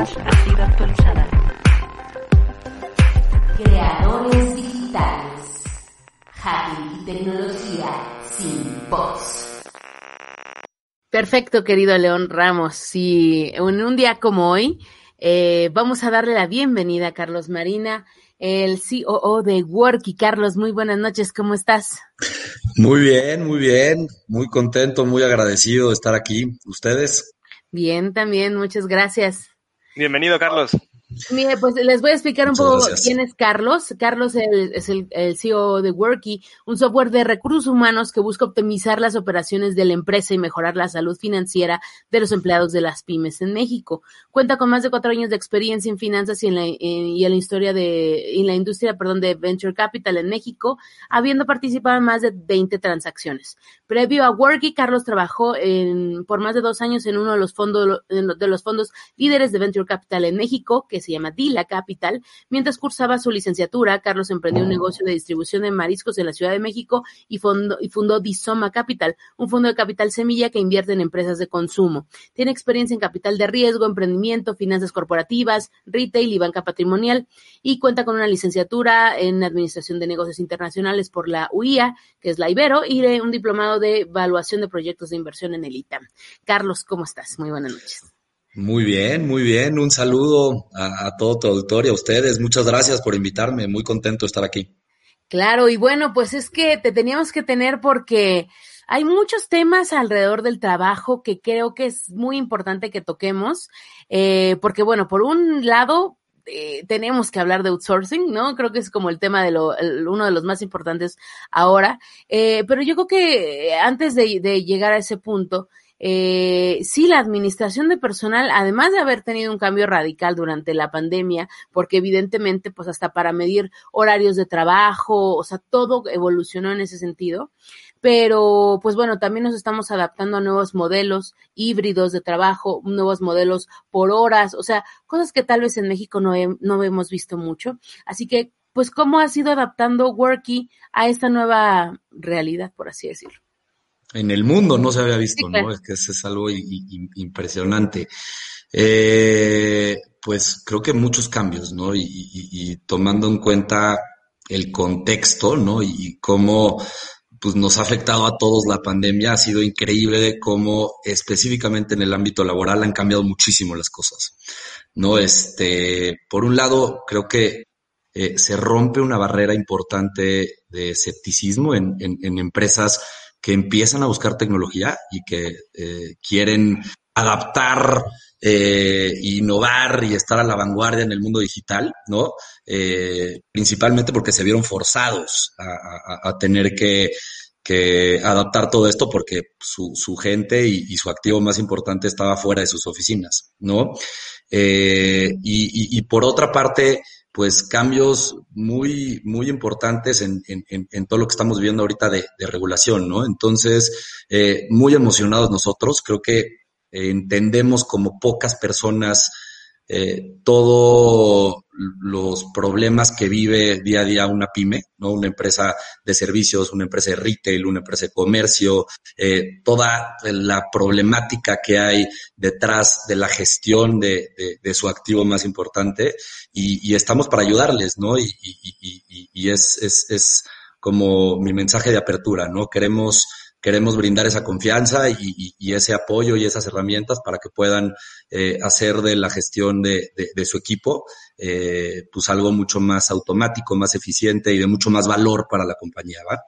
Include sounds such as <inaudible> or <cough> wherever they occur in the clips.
Ha sido actualizada. Creadores digitales. Hacking y tecnología sin voz. Perfecto, querido León Ramos. Sí, en un día como hoy, eh, vamos a darle la bienvenida a Carlos Marina, el COO de Worky. Carlos, muy buenas noches, ¿cómo estás? Muy bien, muy bien, muy contento, muy agradecido de estar aquí. ¿Ustedes? Bien, también, muchas gracias. Bienvenido, Carlos. Mire, pues les voy a explicar un poco gracias. quién es Carlos. Carlos es el, el CEO de Worky, un software de recursos humanos que busca optimizar las operaciones de la empresa y mejorar la salud financiera de los empleados de las pymes en México. Cuenta con más de cuatro años de experiencia en finanzas y en la, en- y en la historia de, en la industria, perdón, de venture capital en México, habiendo participado en más de 20 transacciones. Previo a Worky, Carlos trabajó en, por más de dos años en uno de los fondos, de los fondos líderes de venture capital en México, que se llama Dila Capital. Mientras cursaba su licenciatura, Carlos emprendió un negocio de distribución de mariscos en la Ciudad de México y, fundó, y fundó Disoma Capital, un fondo de capital semilla que invierte en empresas de consumo. Tiene experiencia en capital de riesgo, emprendimiento, finanzas corporativas, retail y banca patrimonial y cuenta con una licenciatura en Administración de Negocios Internacionales por la UIA, que es la Ibero, y de un diplomado de evaluación de proyectos de inversión en el ITAM. Carlos, ¿cómo estás? Muy buenas noches. Muy bien, muy bien. Un saludo a, todo tu auditorio, a ustedes. Muchas gracias por invitarme. Muy contento de estar aquí. Claro, y bueno, pues es que te teníamos que tener porque hay muchos temas alrededor del trabajo que creo que es muy importante que toquemos, eh, porque bueno, por un lado, eh, tenemos que hablar de outsourcing, ¿no? Creo que es como el tema de lo, uno de los más importantes ahora, eh, pero yo creo que antes de, de llegar a ese punto, eh, sí, la administración de personal, además de haber tenido un cambio radical durante la pandemia, porque evidentemente, pues hasta para medir horarios de trabajo, o sea, todo evolucionó en ese sentido. Pero, pues bueno, también nos estamos adaptando a nuevos modelos híbridos de trabajo, nuevos modelos por horas, o sea, cosas que tal vez en México no, no hemos visto mucho. Así que, pues, ¿cómo ha sido adaptando Worky a esta nueva realidad, por así decirlo? En el mundo no se había visto, Sí, claro. ¿no? Es que eso es algo i- i- impresionante. Eh, pues creo que muchos cambios, ¿no? Y, y- y tomando en cuenta el contexto, ¿no? Y, cómo pues nos ha afectado a todos la pandemia, ha sido increíble cómo específicamente en el ámbito laboral han cambiado muchísimo las cosas, ¿no? Este, por un lado, creo que eh, se rompe una barrera importante de escepticismo en, en- en empresas que empiezan a buscar tecnología y que eh, quieren adaptar, eh, innovar y estar a la vanguardia en el mundo digital, ¿no? Eh, principalmente porque se vieron forzados a, a- a tener que, que adaptar todo esto porque su, su gente y, y su activo más importante estaba fuera de sus oficinas, ¿no? Eh, y, y- y por otra parte, pues cambios muy, muy importantes en, en, en- todo lo que estamos viviendo ahorita de, de regulación, ¿no? Entonces, eh, muy emocionados nosotros, creo que eh, entendemos como pocas personas eh, todos los problemas que vive día a día una pyme, ¿no? Una empresa de servicios, una empresa de retail, una empresa de comercio, eh, toda la problemática que hay detrás de la gestión de, de, de su activo más importante y, y, estamos para ayudarles, ¿no? Y, y, y, y es, es, es como mi mensaje de apertura, ¿no? Queremos queremos brindar esa confianza y, y, y, ese apoyo y esas herramientas para que puedan eh, hacer de la gestión de, su equipo eh, pues algo mucho más automático, más eficiente y de mucho más valor para la compañía, ¿va?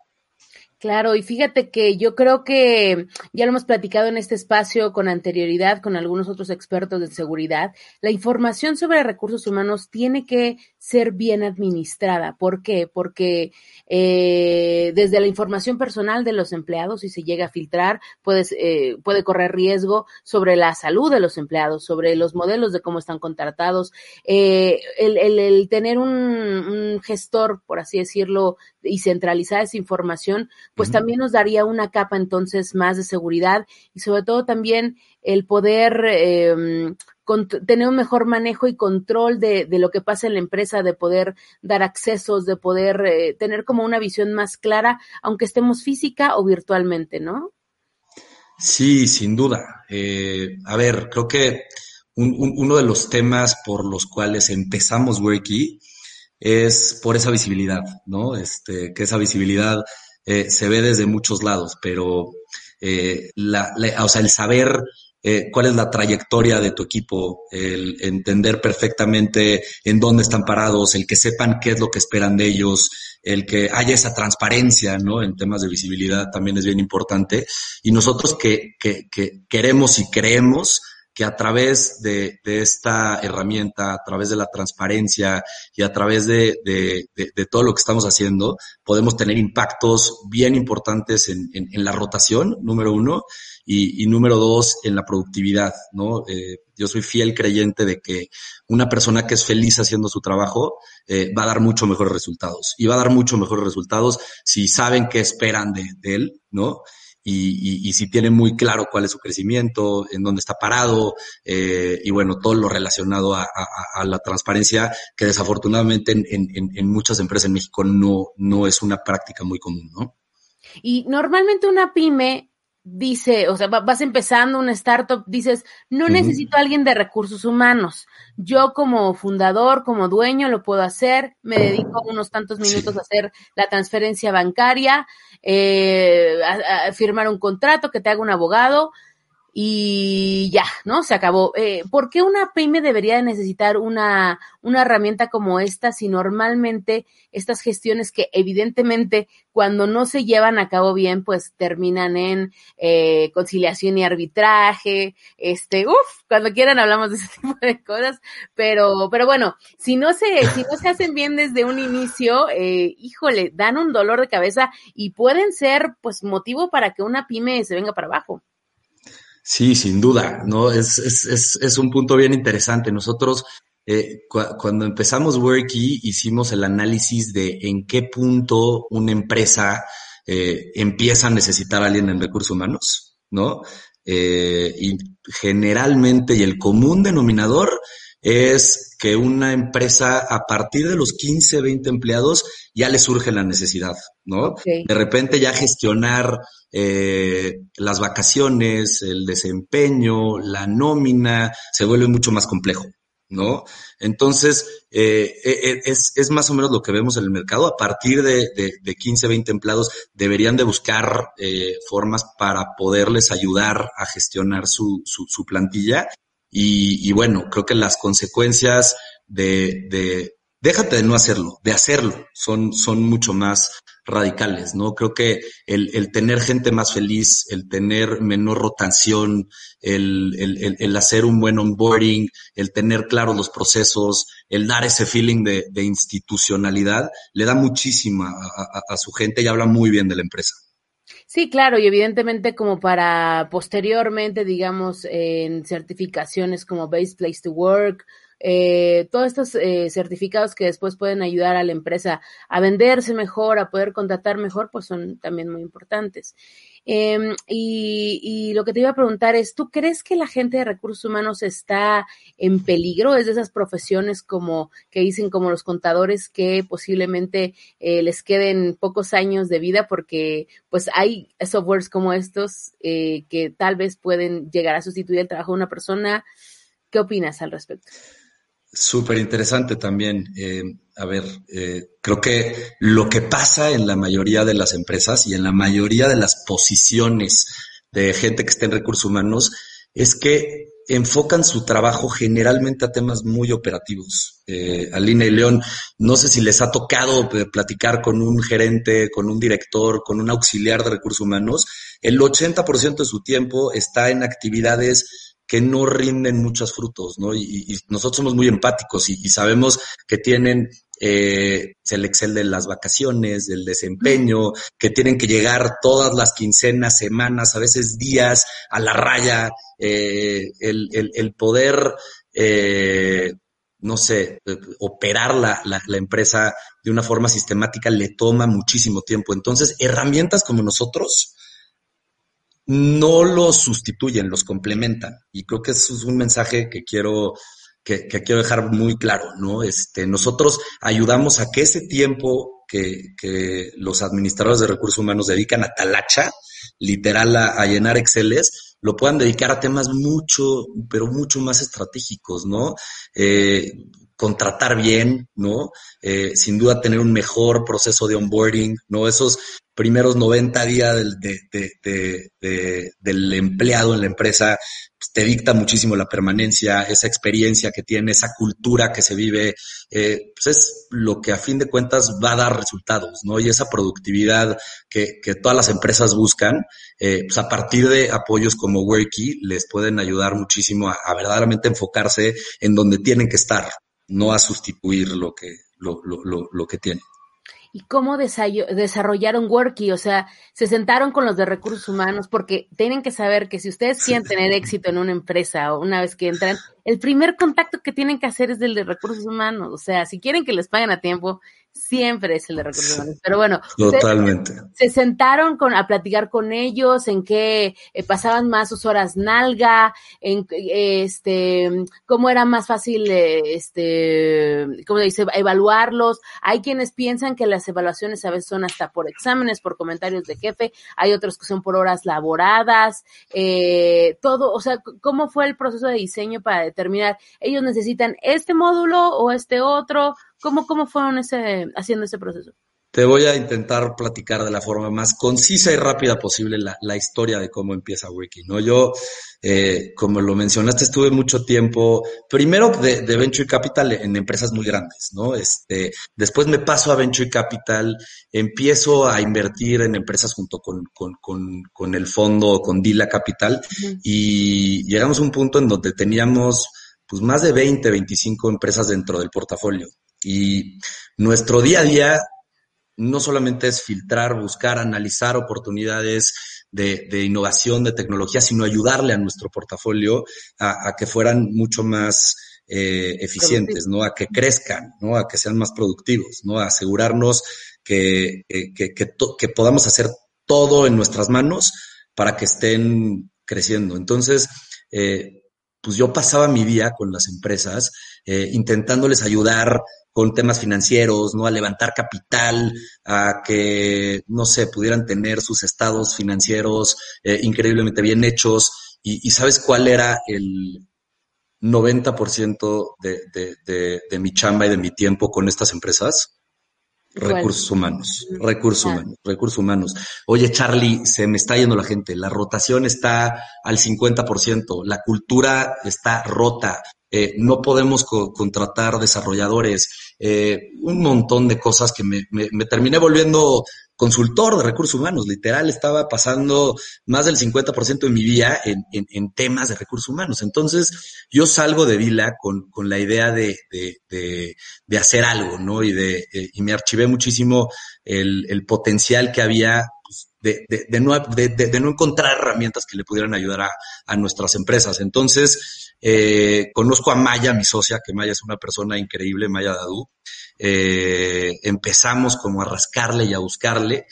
Claro, y fíjate que yo creo que ya lo hemos platicado en este espacio con anterioridad con algunos otros expertos de seguridad, la información sobre recursos humanos tiene que ser bien administrada. ¿Por qué? Porque eh, desde la información personal de los empleados, si se llega a filtrar, puedes, eh, puede correr riesgo sobre la salud de los empleados, sobre los modelos de cómo están contratados, eh, el, el, el, tener un, un gestor, por así decirlo, y centralizar esa información, pues uh -huh. también nos daría una capa entonces más de seguridad y sobre todo también el poder tener un mejor manejo y control de, de, lo que pasa en la empresa, de poder dar accesos, de poder eh, tener como una visión más clara, aunque estemos física o virtualmente, ¿no? Sí, sin duda. Eh, a ver, creo que un, un, uno de los temas por los cuales empezamos Worky es por esa visibilidad, ¿no? Este, que esa visibilidad eh, se ve desde muchos lados, pero la, o sea, el saber eh, cuál es la trayectoria de tu equipo, el entender perfectamente en dónde están parados, el que sepan qué es lo que esperan de ellos, el que haya esa transparencia, ¿no? En temas de visibilidad también es bien importante. Y nosotros que, que, que queremos y creemos que a través de, de, esta herramienta, a través de la transparencia y a través de, de, todo lo que estamos haciendo, podemos tener impactos bien importantes en, en, en la rotación, número uno, y, y, número dos, en la productividad, ¿no? Eh, yo soy fiel creyente de que una persona que es feliz haciendo su trabajo eh, va a dar mucho mejores resultados. Y va a dar mucho mejores resultados si saben qué esperan de, de él, ¿no? Y, y, y, si tiene muy claro cuál es su crecimiento, en dónde está parado, eh, y bueno, todo lo relacionado a, la transparencia, que desafortunadamente en, en, en, muchas empresas en México no, no es una práctica muy común, ¿no? Y normalmente una pyme dice, o sea, vas empezando una startup, dices, no necesito a alguien de recursos humanos. Yo como fundador, como dueño, lo puedo hacer. Me dedico unos tantos minutos sí. a hacer la transferencia bancaria, eh, a, a, firmar un contrato que te haga un abogado y ya, ¿no? Se acabó. Eh, ¿Por qué una pyme debería necesitar una, una herramienta como esta si normalmente estas gestiones que evidentemente cuando no se llevan a cabo bien, pues terminan en eh, conciliación y arbitraje, este, uff, cuando quieran hablamos de ese <laughs> tipo de cosas, pero, pero bueno, si no se, si no se hacen bien desde un inicio, eh, híjole, dan un dolor de cabeza y pueden ser, pues, motivo para que una pyme se venga para abajo. Sí, sin duda, ¿no? Es, es, es, es un punto bien interesante. Nosotros, eh, cu cuando empezamos Worky, hicimos el análisis de en qué punto una empresa eh, empieza a necesitar a alguien en recursos humanos, ¿no? Eh, y generalmente, y el común denominador es que una empresa a partir de los 15, 20 empleados ya le surge la necesidad, ¿no? Okay. De repente ya gestionar eh, las vacaciones, el desempeño, la nómina, se vuelve mucho más complejo, ¿no? Entonces, eh, eh, es, es, más o menos lo que vemos en el mercado. A partir de, de, de 15, 20 empleados, deberían de buscar eh, formas para poderles ayudar a gestionar su, su, su plantilla y, y, bueno, creo que las consecuencias de, de, déjate de no hacerlo, de hacerlo, son, son mucho más radicales, ¿no? Creo que el, el tener gente más feliz, el tener menor rotación, el, el, el, hacer un buen onboarding, el tener claros los procesos, el dar ese feeling de, de institucionalidad, le da muchísima a, a, a su gente y habla muy bien de la empresa. Sí, claro, y evidentemente como para posteriormente, digamos, en certificaciones como Base Place to Work, eh, todos estos eh, certificados que después pueden ayudar a la empresa a venderse mejor, a poder contratar mejor, pues son también muy importantes. Eh, y, y, lo que te iba a preguntar es, ¿tú crees que la gente de recursos humanos está en peligro? ¿Es de esas profesiones como que dicen como los contadores que posiblemente eh, les queden pocos años de vida porque pues hay softwares como estos eh, que tal vez pueden llegar a sustituir el trabajo de una persona? ¿Qué opinas al respecto? Súper interesante también. Eh, a ver, eh, creo que lo que pasa en la mayoría de las empresas y en la mayoría de las posiciones de gente que está en recursos humanos es que enfocan su trabajo generalmente a temas muy operativos. Eh, Alina y León, no sé si les ha tocado eh, platicar con un gerente, con un director, con un auxiliar de recursos humanos. El 80% de su tiempo está en actividades que no rinden muchos frutos, ¿no? Y, nosotros somos muy empáticos y, sabemos que tienen eh, el Excel de las vacaciones, del desempeño, que tienen que llegar todas las quincenas, semanas, a veces días a la raya, eh, el, poder, eh, no sé, operar la empresa de una forma sistemática le toma muchísimo tiempo. Entonces, herramientas como nosotros, no los sustituyen, los complementan. Y creo que eso es un mensaje que quiero, que, quiero dejar muy claro, ¿no? Este, nosotros ayudamos a que ese tiempo que, que los administradores de recursos humanos dedican a talacha, literal a, llenar Exceles, lo puedan dedicar a temas mucho, pero mucho más estratégicos, ¿no? Eh, contratar bien, ¿no? Eh, sin duda tener un mejor proceso de onboarding, ¿no? Esos primeros 90 días del, del empleado en la empresa pues, te dicta muchísimo la permanencia, esa experiencia que tiene, esa cultura que se vive, eh, pues es lo que a fin de cuentas va a dar resultados, ¿no? Y esa productividad que, que todas las empresas buscan, eh, pues a partir de apoyos como Worky les pueden ayudar muchísimo a verdaderamente enfocarse en donde tienen que estar, no a sustituir lo que, lo, lo, lo, lo que tienen y cómo desarrollaron Worky, o sea, se sentaron con los de recursos humanos porque tienen que saber que si ustedes quieren tener éxito en una empresa o una vez que entran, el primer contacto que tienen que hacer es el de recursos humanos, o sea, si quieren que les paguen a tiempo, siempre es el de recursos humanos. Pero bueno, totalmente. Se sentaron con, a platicar con ellos, en qué eh, pasaban más sus horas nalga, en este, cómo era más fácil, eh, este, cómo dice, evaluarlos. Hay quienes piensan que las evaluaciones a veces son hasta por exámenes, por comentarios de jefe, hay otros que son por horas laboradas, eh, todo, o sea, cómo fue el proceso de diseño para determinar, ellos necesitan este módulo o este otro, ¿Cómo, cómo fueron ese, haciendo ese proceso? Te voy a intentar platicar de la forma más concisa y rápida posible la, la historia de cómo empieza Wiki, ¿no? Yo, eh, como lo mencionaste, estuve mucho tiempo, primero de, de, Venture Capital en empresas muy grandes, ¿no? Este, después me paso a Venture Capital, empiezo a invertir en empresas junto con, con, con, con el fondo, con Dila Capital, y llegamos a un punto en donde teníamos pues más de 20, 25 empresas dentro del portafolio. Y nuestro día a día no solamente es filtrar, buscar, analizar oportunidades de, innovación, de tecnología, sino ayudarle a nuestro portafolio a, que fueran mucho más eh, eficientes, ¿no? A que crezcan, ¿no? A que sean más productivos, ¿no? A asegurarnos que, que, que podamos hacer todo en nuestras manos para que estén creciendo. Entonces, eh, pues yo pasaba mi día con las empresas eh, intentándoles ayudar con temas financieros, ¿no? A levantar capital, a que, no sé, pudieran tener sus estados financieros eh, increíblemente bien hechos. Y, ¿sabes cuál era el 90% de, de, de, de mi chamba y de mi tiempo con estas empresas? Recursos humanos, recursos humanos, recursos humanos. Oye, Charlie, se me está yendo la gente, la rotación está al 50%, la cultura está rota, eh, no podemos contratar desarrolladores, eh, un montón de cosas que me, me, me, terminé volviendo consultor de recursos humanos. Literal, estaba pasando más del 50% de mi vida en, temas de recursos humanos. Entonces, yo salgo de Vila con, la idea de, hacer algo, ¿no? Y, de, eh, y me archivé muchísimo el, potencial que había de, de, no, encontrar herramientas que le pudieran ayudar a, nuestras empresas. Entonces, eh, conozco a Maya, mi socia, que Maya es una persona increíble, Maya Dadu. Eh, empezamos como a rascarle y a buscarle.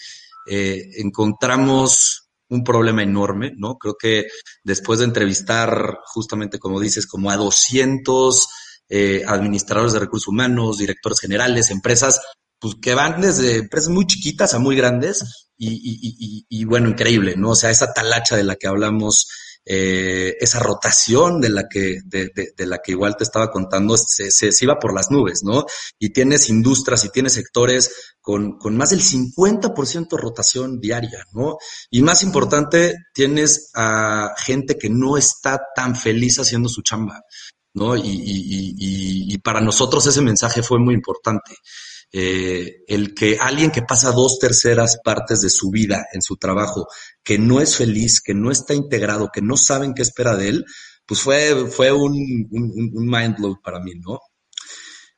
Eh, encontramos un problema enorme, ¿no? Creo que después de entrevistar, justamente como dices, como a 200 eh, administradores de recursos humanos, directores generales, empresas, pues que van desde empresas muy chiquitas a muy grandes y, y, y, y, bueno, increíble, ¿no? O sea, esa talacha de la que hablamos eh, esa rotación de la que, de, de, de, la que igual te estaba contando, se, se, se, iba por las nubes, ¿no? Y tienes industrias y tienes sectores con, con más del 50% rotación diaria, ¿no? Y más importante, tienes a gente que no está tan feliz haciendo su chamba, ¿no? Y, y, y, y para nosotros ese mensaje fue muy importante. Eh, el que alguien que pasa dos terceras partes de su vida en su trabajo, que no es feliz, que no está integrado, que no saben qué espera de él, pues fue, fue un, un, un mind blow para mí, ¿no?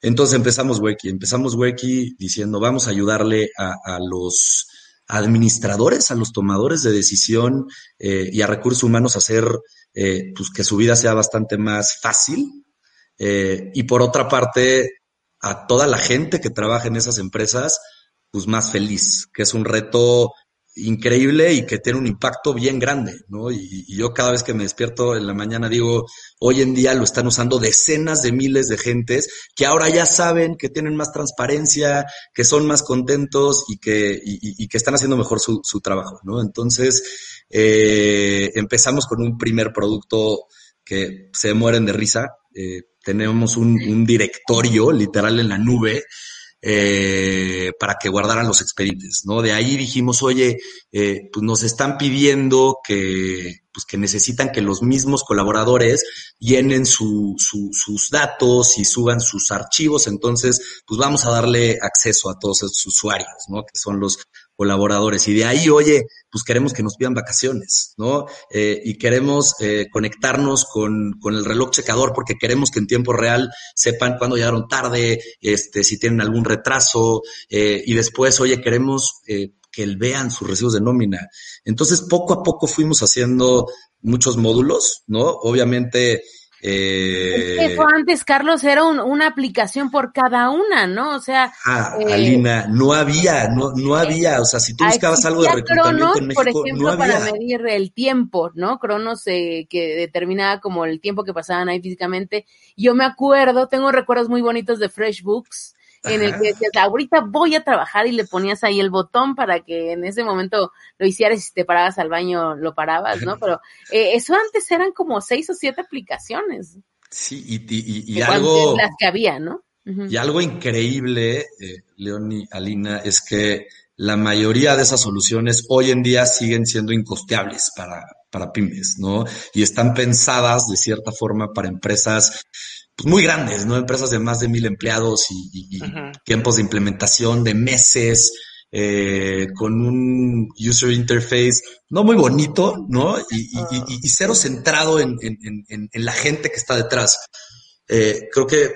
Entonces empezamos Weki, empezamos Weki diciendo vamos a ayudarle a, a los administradores, a los tomadores de decisión eh, y a recursos humanos a hacer eh, pues que su vida sea bastante más fácil. Eh, y por otra parte, a toda la gente que trabaja en esas empresas, pues más feliz, que es un reto increíble y que tiene un impacto bien grande, ¿no? Y, yo cada vez que me despierto en la mañana digo, hoy en día lo están usando decenas de miles de gentes que ahora ya saben que tienen más transparencia, que son más contentos y que, y que están haciendo mejor su, su trabajo, ¿no? Entonces, eh, empezamos con un primer producto que se mueren de risa. Eh, tenemos un, directorio literal en la nube eh, para que guardaran los expedientes, ¿no? De ahí dijimos, oye, eh, pues nos están pidiendo que, pues que necesitan que los mismos colaboradores llenen su, su, sus datos y suban sus archivos, entonces, pues vamos a darle acceso a todos esos usuarios, ¿no? Que son los colaboradores. Y de ahí, oye, pues queremos que nos pidan vacaciones, ¿no? Eh, y queremos eh, conectarnos con, con el reloj checador porque queremos que en tiempo real sepan cuándo llegaron tarde, este, si tienen algún retraso, eh, y después, oye, queremos eh, que vean sus recibos de nómina. Entonces, poco a poco fuimos haciendo muchos módulos, ¿no? Obviamente, eh, es que antes, Carlos, era un, una aplicación por cada una, ¿no? O sea. Ah, eh, Alina, no había, no, no había. O sea, si tú buscabas algo de reclutamiento Cronos, en México, por ejemplo, no había. para medir el tiempo, ¿no? Cronos eh, que determinaba como el tiempo que pasaban ahí físicamente. Yo me acuerdo, tengo recuerdos muy bonitos de FreshBooks en el que decías, ahorita voy a trabajar y le ponías ahí el botón para que en ese momento lo hicieras y si te parabas al baño lo parabas, ¿no? Pero eh, eso antes eran como seis o siete aplicaciones. Sí, y, y, y algo... Las que había, ¿no? Uh -huh. Y algo increíble, eh, León y Alina, es que la mayoría de esas soluciones hoy en día siguen siendo incosteables para, para pymes, ¿no? Y están pensadas de cierta forma para empresas pues muy grandes, ¿no? Empresas de más de mil empleados y, y, y uh -huh. tiempos de implementación de meses, eh, con un user interface no muy bonito, ¿no? Y, cero centrado en, en, en, en, la gente que está detrás. Eh, creo que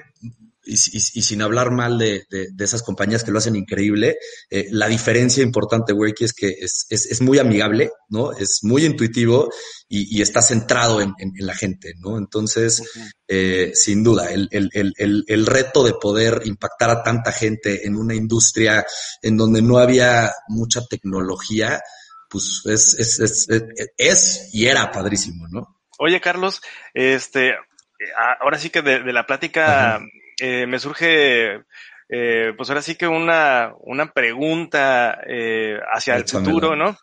y, y, y, sin hablar mal de, de, de, esas compañías que lo hacen increíble, eh, la diferencia importante, Worky, es que es, es, es, muy amigable, ¿no? Es muy intuitivo y, y está centrado en, en, en, la gente, ¿no? Entonces, uh -huh. eh, sin duda, el, el, el, el, reto de poder impactar a tanta gente en una industria en donde no había mucha tecnología, pues es, es, es, es y era padrísimo, ¿no? Oye, Carlos, este, ahora sí que de, de la plática... Ajá eh, me surge, eh, pues ahora sí que una, una pregunta eh, hacia el futuro, ¿no?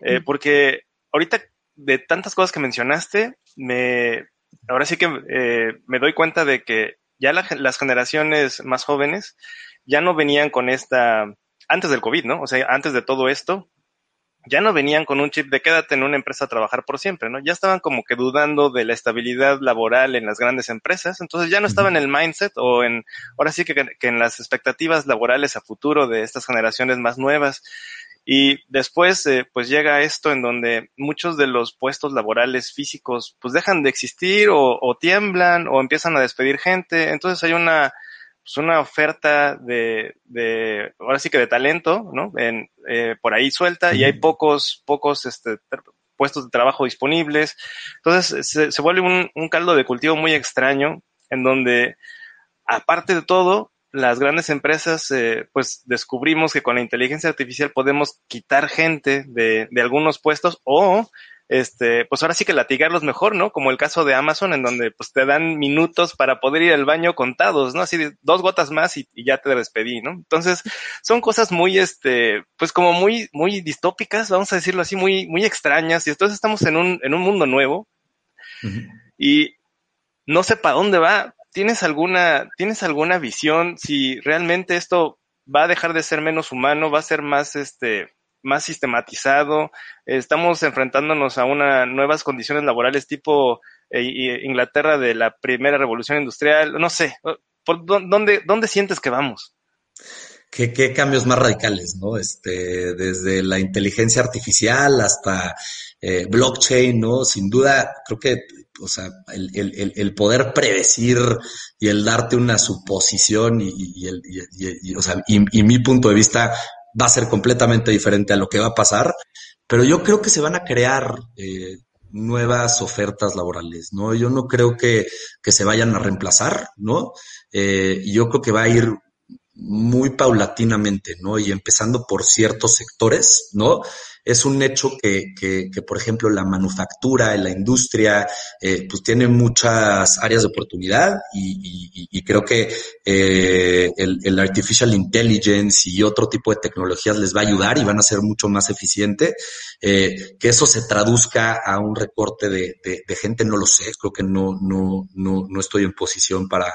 Eh, porque ahorita de tantas cosas que mencionaste, me, ahora sí que eh, me doy cuenta de que ya la, las generaciones más jóvenes ya no venían con esta, antes del COVID, ¿no? O sea, antes de todo esto, ya no venían con un chip de quédate en una empresa a trabajar por siempre, ¿no? Ya estaban como que dudando de la estabilidad laboral en las grandes empresas, entonces ya no estaba en el mindset o en, ahora sí que, que en las expectativas laborales a futuro de estas generaciones más nuevas. Y después, eh, pues llega esto en donde muchos de los puestos laborales físicos, pues dejan de existir o, o tiemblan o empiezan a despedir gente. Entonces hay una, pues una oferta de, de, ahora sí que de talento, ¿no? En, eh, por ahí suelta y hay pocos, pocos, este, puestos de trabajo disponibles. Entonces se, se vuelve un, un, caldo de cultivo muy extraño en donde, aparte de todo, las grandes empresas, eh, pues descubrimos que con la inteligencia artificial podemos quitar gente de, de algunos puestos o este, pues ahora sí que latigarlos mejor, ¿no? Como el caso de Amazon, en donde pues te dan minutos para poder ir al baño contados, ¿no? Así de dos gotas más y, y, ya te despedí, ¿no? Entonces, son cosas muy, este, pues como muy, muy distópicas, vamos a decirlo así, muy, muy extrañas, y entonces estamos en un, en un mundo nuevo, y no sé para dónde va. ¿Tienes alguna, ¿Tienes alguna visión si realmente esto va a dejar de ser menos humano, va a ser más, este, más sistematizado? Estamos enfrentándonos a unas nuevas condiciones laborales tipo eh, Inglaterra de la primera revolución industrial. No sé, ¿por dónde, dónde sientes que vamos? ¿Qué, cambios más radicales, ¿no? Este, desde la inteligencia artificial hasta eh, blockchain, ¿no? Sin duda, creo que, o sea, el, el, el poder predecir y el darte una suposición y, el, y, o sea, y, mi punto de vista va a ser completamente diferente a lo que va a pasar, pero yo creo que se van a crear eh, nuevas ofertas laborales, ¿no? Yo no creo que, que se vayan a reemplazar, ¿no? Eh, yo creo que va a ir muy paulatinamente, ¿no? Y empezando por ciertos sectores, ¿no? Es un hecho que, que, que por ejemplo, la manufactura, la industria, eh, pues tiene muchas áreas de oportunidad y, creo que eh, el, artificial intelligence y otro tipo de tecnologías les va a ayudar y van a ser mucho más eficiente. Eh, que eso se traduzca a un recorte de, de, de gente, no lo sé, creo que no, no, no, no estoy en posición para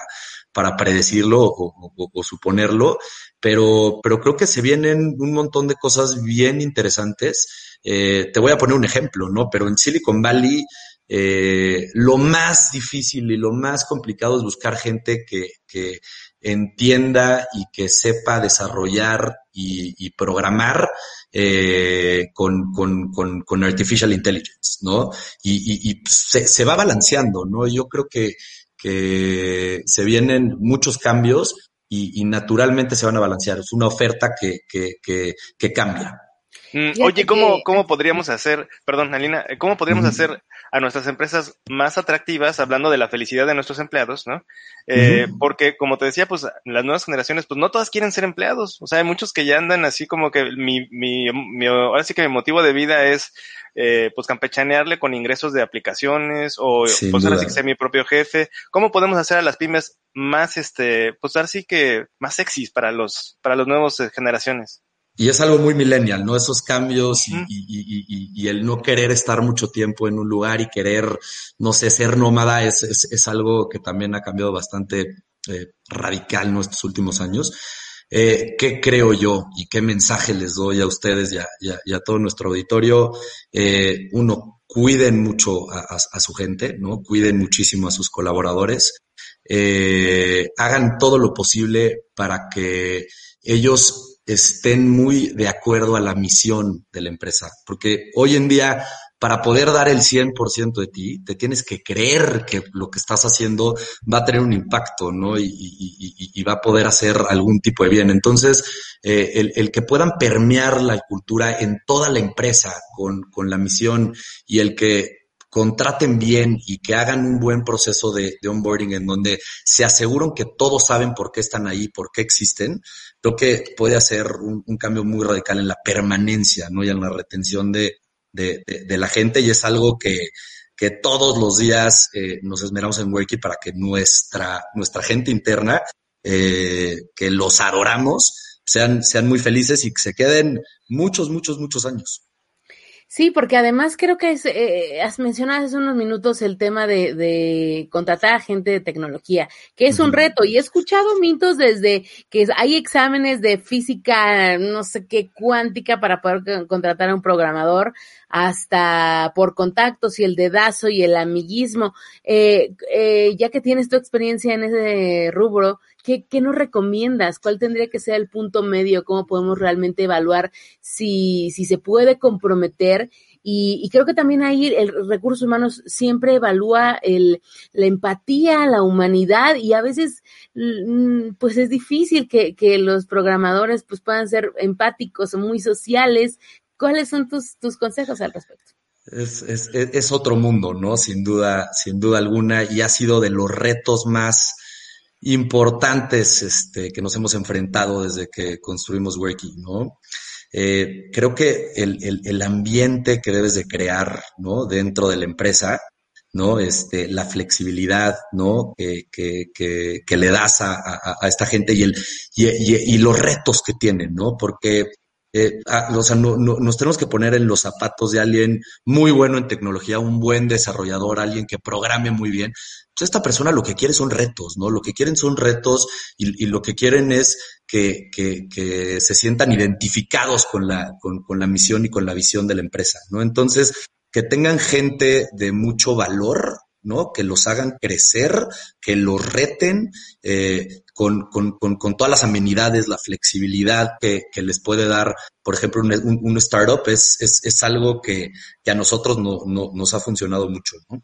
para predecirlo o, suponerlo, pero, pero creo que se vienen un montón de cosas bien interesantes. Eh, te voy a poner un ejemplo, ¿no? Pero en Silicon Valley eh, lo más difícil y lo más complicado es buscar gente que, que entienda y que sepa desarrollar y, programar eh, con, con, con, con, artificial intelligence, ¿no? Y, y, se, se, va balanceando, ¿no? Yo creo que que se vienen muchos cambios y, naturalmente se van a balancear. Es una oferta que, que, que, que cambia. Mm, oye, ¿cómo, ¿cómo podríamos hacer, perdón, Alina, cómo podríamos hacer a nuestras empresas más atractivas, hablando de la felicidad de nuestros empleados, ¿no? Eh, porque, como te decía, pues las nuevas generaciones, pues no todas quieren ser empleados. O sea, hay muchos que ya andan así como que mi, mi, mi ahora sí que mi motivo de vida es eh, pues campechanearle con ingresos de aplicaciones o pues ahora sí que ser mi propio jefe. ¿Cómo podemos hacer a las pymes más, este, pues ahora sí que más sexys para los, para los nuevos eh, generaciones? Y es algo muy millennial, ¿no? Esos cambios y, y, y, y, el no querer estar mucho tiempo en un lugar y querer, no sé, ser nómada es, es, es algo que también ha cambiado bastante eh, radical en estos últimos años. Eh, ¿Qué creo yo y qué mensaje les doy a ustedes y a, todo nuestro auditorio? Eh, uno, cuiden mucho a, a, su gente, ¿no? Cuiden muchísimo a sus colaboradores. Hagan todo lo posible para que ellos estén muy de acuerdo a la misión de la empresa, porque hoy en día para poder dar el 100% de ti, te tienes que creer que lo que estás haciendo va a tener un impacto, ¿no? Y, va a poder hacer algún tipo de bien. Entonces, eh, el, el, que puedan permear la cultura en toda la empresa con, con la misión y el que contraten bien y que hagan un buen proceso de, onboarding en donde se aseguren que todos saben por qué están ahí, por qué existen, creo que puede hacer un, cambio muy radical en la permanencia, ¿no? Y en la retención de, la gente y es algo que, todos los días eh, nos esmeramos en Wakey para que nuestra, nuestra gente interna, eh, que los adoramos, sean, sean muy felices y que se queden muchos, muchos, muchos años. Sí, porque además creo que es, eh, has mencionado hace unos minutos el tema de, de contratar a gente de tecnología, que es un reto. Y he escuchado mitos desde que hay exámenes de física, no sé qué, cuántica para poder contratar a un programador, hasta por contactos y el dedazo y el amiguismo. Eh, eh, ya que tienes tu experiencia en ese rubro, ¿qué, ¿qué, nos recomiendas? ¿Cuál tendría que ser el punto medio? ¿Cómo podemos realmente evaluar si, si se puede comprometer? Y, y, creo que también ahí el recurso humanos siempre evalúa el, la empatía, la humanidad y a veces mm, pues es difícil que, que los programadores pues puedan ser empáticos o muy sociales ¿Cuáles son tus, tus consejos al respecto? Es, es, es, otro mundo, ¿no? Sin duda, sin duda alguna, y ha sido de los retos más importantes este, que nos hemos enfrentado desde que construimos Working, ¿no? Eh, creo que el, el, el, ambiente que debes de crear, ¿no? Dentro de la empresa, ¿no? Este, la flexibilidad, ¿no? Que, que, que, que le das a, a, a, esta gente y, el, y, y, y los retos que tienen, ¿no? Porque eh, ah, o sea, no, nos tenemos que poner en los zapatos de alguien muy bueno en tecnología, un buen desarrollador, alguien que programe muy bien. Entonces, esta persona lo que quiere son retos, ¿no? Lo que quieren son retos y, lo que quieren es que, que, que, se sientan identificados con la, con, con la misión y con la visión de la empresa, ¿no? Entonces, que tengan gente de mucho valor, ¿no? Que los hagan crecer, que los reten eh, con, con, con, todas las amenidades, la flexibilidad que, que les puede dar, por ejemplo, un, un, startup es, es, es, algo que, que a nosotros no, no, nos ha funcionado mucho, ¿no?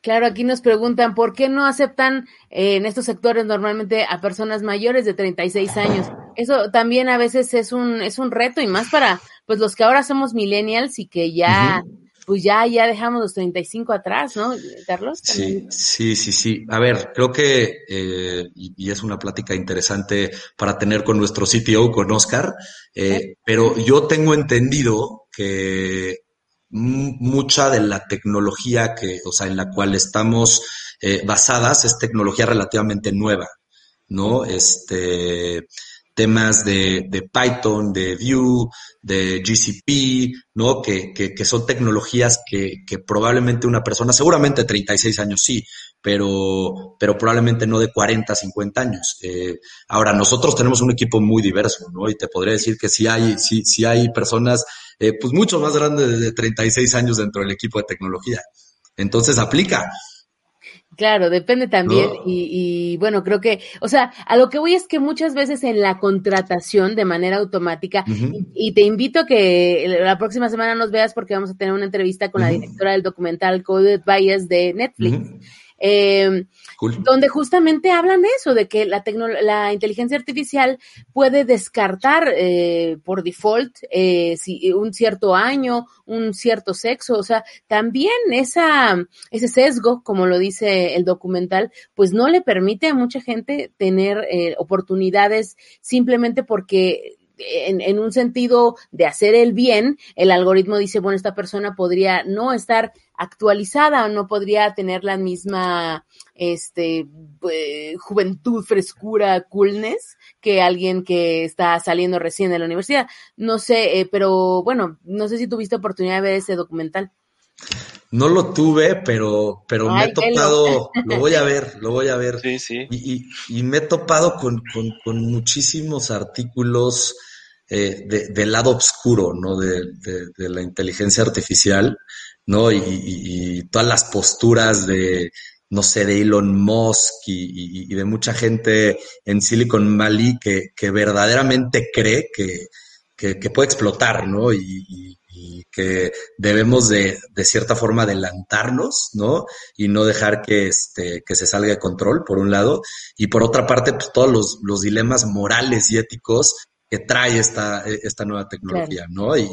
Claro, aquí nos preguntan por qué no aceptan eh, en estos sectores normalmente a personas mayores de 36 años. Eso también a veces es un es un reto y más para pues los que ahora somos millennials y que ya pues ya, ya dejamos los 35 atrás, ¿no, Carlos? Sí, sí, sí, sí. A ver, creo que, eh, y, es una plática interesante para tener con nuestro CTO, con Oscar, eh, pero yo tengo entendido que mucha de la tecnología que, o sea, en la cual estamos eh, basadas es tecnología relativamente nueva, ¿no? Este, temas de, de Python, de Vue, de GCP, ¿no? Que, que, son tecnologías que, que, probablemente una persona, seguramente 36 años sí, pero, pero probablemente no de 40, 50 años. Eh, ahora, nosotros tenemos un equipo muy diverso, ¿no? Y te podría decir que sí hay, sí, sí hay personas, eh, pues mucho más grandes de 36 años dentro del equipo de tecnología. Entonces aplica. Claro, depende también. Y, bueno, creo que, o sea, a lo que voy es que muchas veces en la contratación de manera automática, y, te invito a que la próxima semana nos veas porque vamos a tener una entrevista con la directora del documental Coded Bias de Netflix. Eh, donde justamente hablan eso, de que la, la inteligencia artificial puede descartar eh, por default eh, si, un cierto año, un cierto sexo, o sea, también esa, ese sesgo, como lo dice el documental, pues no le permite a mucha gente tener eh, oportunidades simplemente porque en, un sentido de hacer el bien, el algoritmo dice, bueno, esta persona podría no estar actualizada o no podría tener la misma este eh, juventud, frescura, coolness que alguien que está saliendo recién de la universidad. No sé, eh, pero bueno, no sé si tuviste oportunidad de ver ese documental. No lo tuve, pero, pero me he topado, lo... voy a ver, lo voy a ver. Sí, sí. Y, y, me he topado con, con, con muchísimos artículos eh, de, del lado oscuro, ¿no? De, de, de, la inteligencia artificial, ¿no? Y, y, y, todas las posturas de, no sé, de Elon Musk y, y de mucha gente en Silicon Valley que, que verdaderamente cree que, que, que, puede explotar, ¿no? Y, que debemos de, de cierta forma adelantarnos, ¿no? Y no dejar que, este, que se salga de control, por un lado. Y por otra parte, pues todos los, los dilemas morales y éticos que trae esta, esta nueva tecnología, ¿no? Y,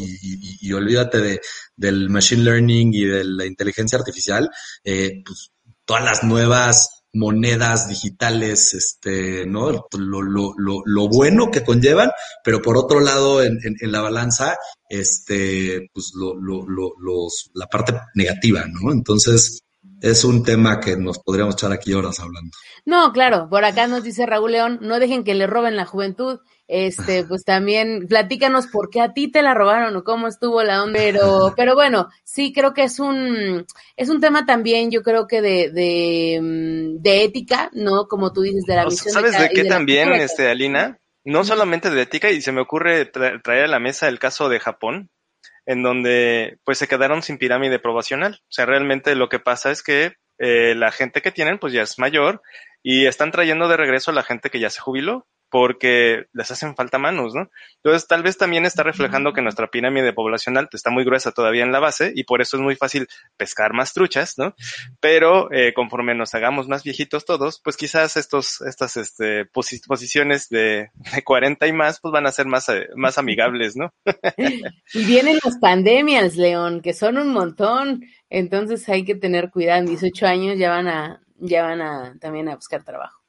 y, olvídate de, del machine learning y de la inteligencia artificial, eh, pues todas las nuevas monedas digitales, este, ¿no? Lo, lo, lo, lo bueno que conllevan, pero por otro lado, en, en, la balanza, este, pues lo, lo, lo, los, la parte negativa, ¿no? Entonces, es un tema que nos podríamos echar aquí horas hablando. No, claro, por acá nos dice Raúl León, no dejen que le roben la juventud. Este, pues también platícanos por qué a ti te la robaron o cómo estuvo la onda. Pero, <laughs> pero bueno, sí creo que es un, es un tema también, yo creo que de, de, mm, de ética, ¿no? Como tú dices, de la visión. ¿Sabes de, qué también, este, Alina? No solamente de ética, y se me ocurre traer a la mesa el caso de Japón, en donde pues se quedaron sin pirámide probacional. O sea, realmente lo que pasa es que eh, la gente que tienen pues ya es mayor y están trayendo de regreso a la gente que ya se jubiló porque les hacen falta manos, ¿no? Entonces, tal vez también está reflejando que nuestra pirámide poblacional está muy gruesa todavía en la base y por eso es muy fácil pescar más truchas, ¿no? Pero eh, conforme nos hagamos más viejitos todos, pues quizás estos, estas este, posiciones de, de 40 y más, pues van a ser más, eh, más amigables, ¿no? <laughs> y vienen las pandemias, León, que son un montón, entonces hay que tener cuidado, en 18 años ya van a, ya van a también a buscar trabajo.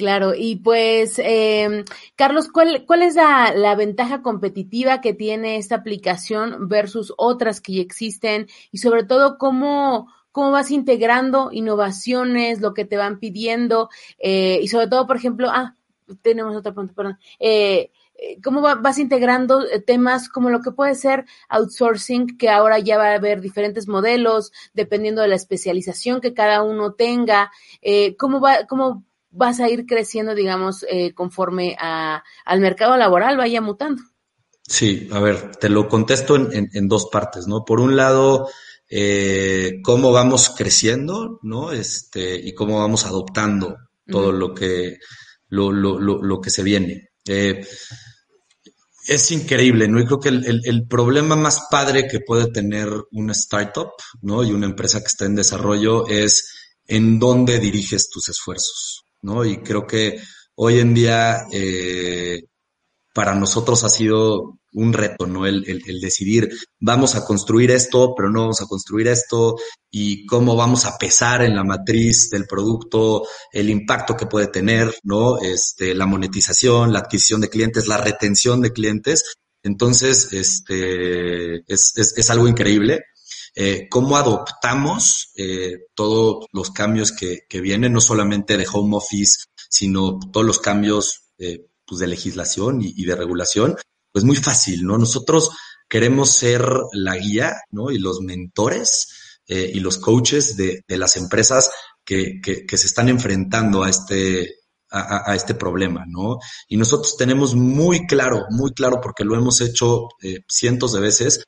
Claro, y pues, eh, Carlos, ¿cuál, cuál es la, la, ventaja competitiva que tiene esta aplicación versus otras que ya existen? Y sobre todo, ¿cómo, cómo vas integrando innovaciones, lo que te van pidiendo? Eh, y sobre todo, por ejemplo, ah, tenemos otra pregunta, perdón. Eh, cómo vas integrando temas como lo que puede ser outsourcing, que ahora ya va a haber diferentes modelos dependiendo de la especialización que cada uno tenga. ¿Cómo va, cómo vas a ir creciendo, digamos, conforme a, al mercado laboral vaya mutando? Sí, a ver, te lo contesto en, dos partes, ¿no? Por un lado, eh, cómo vamos creciendo, ¿no? Este, y cómo vamos adoptando todo lo que, lo, lo, lo, que se viene. Eh, es increíble, ¿no? Y creo que el, el, problema más padre que puede tener una startup, ¿no? Y una empresa que está en desarrollo es en dónde diriges tus esfuerzos, ¿no? Y creo que hoy en día, eh, para nosotros ha sido un reto, ¿no? El, el, decidir, vamos a construir esto, pero no vamos a construir esto, y cómo vamos a pesar en la matriz del producto, el impacto que puede tener, ¿no? Este, la monetización, la adquisición de clientes, la retención de clientes. Entonces, este, es, es, es algo increíble. Eh, cómo adoptamos eh, todos los cambios que, que, vienen, no solamente de home office, sino todos los cambios eh, pues de legislación y, de regulación, pues muy fácil, ¿no? Nosotros queremos ser la guía, ¿no? Y los mentores y los coaches de, de las empresas que, que, se están enfrentando a este, a, este problema, ¿no? Y nosotros tenemos muy claro, muy claro, porque lo hemos hecho cientos de veces,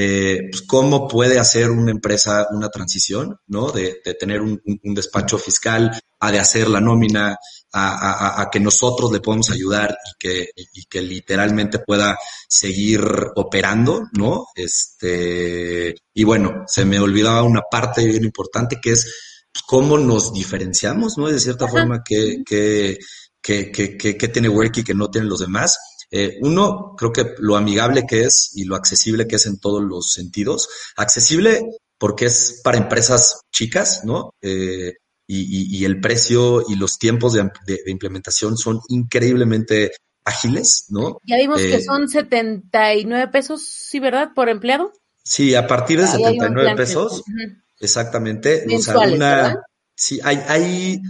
eh, pues cómo puede hacer una empresa una transición, ¿no? De, de tener un, un, despacho fiscal, a de hacer la nómina, a, a, que nosotros le podemos ayudar y que, y que literalmente pueda seguir operando, ¿no? Este, y bueno, se me olvidaba una parte bien importante que es pues, cómo nos diferenciamos, ¿no? De cierta forma, que, que, que, que, que tiene Worky que no tienen los demás. Eh, uno, creo que lo amigable que es y lo accesible que es en todos los sentidos. Accesible porque es para empresas chicas, ¿no? Eh, y, y, el precio y los tiempos de, de, implementación son increíblemente ágiles, ¿no? Ya vimos eh, que son 79 pesos, ¿sí, verdad? Por empleado. Sí, a partir de Ahí 79 pesos, uh -huh. exactamente. O sea, una, sí, hay, hay,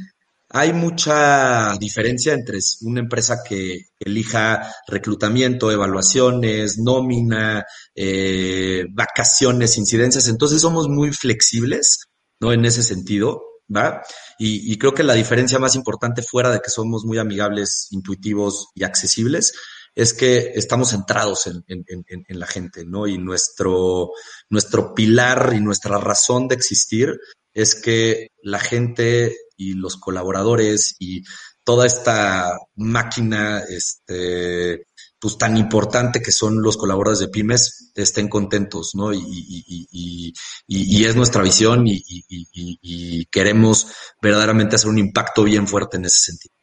hay mucha diferencia entre una empresa que elija reclutamiento, evaluaciones, nómina, eh, vacaciones, incidencias. Entonces somos muy flexibles, ¿no? En ese sentido. ¿va? Y, creo que la diferencia más importante fuera de que somos muy amigables, intuitivos y accesibles es que estamos centrados en, en, en, en, la gente, ¿no? Y nuestro, nuestro pilar y nuestra razón de existir es que la gente y los colaboradores y toda esta máquina, este, pues tan importante que son los colaboradores de pymes estén contentos, ¿no? Y, y, y, y es nuestra visión y, queremos verdaderamente hacer un impacto bien fuerte en ese sentido.